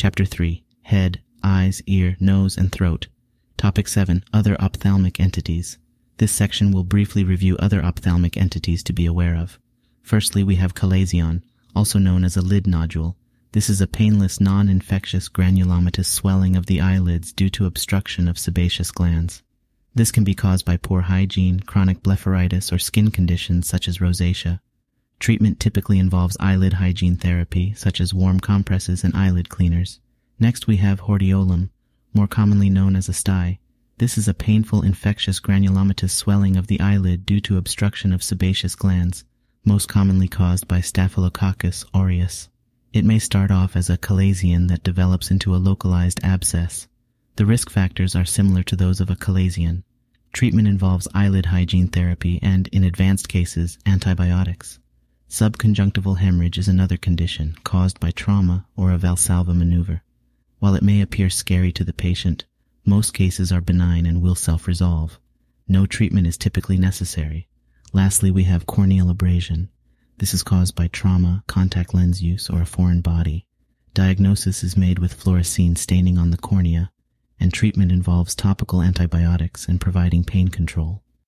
Chapter 3 Head, Eyes, Ear, Nose, and Throat. Topic 7 Other ophthalmic entities. This section will briefly review other ophthalmic entities to be aware of. Firstly, we have chalazion, also known as a lid nodule. This is a painless, non-infectious granulomatous swelling of the eyelids due to obstruction of sebaceous glands. This can be caused by poor hygiene, chronic blepharitis, or skin conditions such as rosacea. Treatment typically involves eyelid hygiene therapy, such as warm compresses and eyelid cleaners. Next, we have hordeolum, more commonly known as a stye. This is a painful infectious granulomatous swelling of the eyelid due to obstruction of sebaceous glands, most commonly caused by Staphylococcus aureus. It may start off as a chalazion that develops into a localized abscess. The risk factors are similar to those of a chalazion. Treatment involves eyelid hygiene therapy and, in advanced cases, antibiotics. Subconjunctival hemorrhage is another condition caused by trauma or a Valsalva maneuver. While it may appear scary to the patient, most cases are benign and will self-resolve. No treatment is typically necessary. Lastly, we have corneal abrasion. This is caused by trauma, contact lens use, or a foreign body. Diagnosis is made with fluorescein staining on the cornea, and treatment involves topical antibiotics and providing pain control.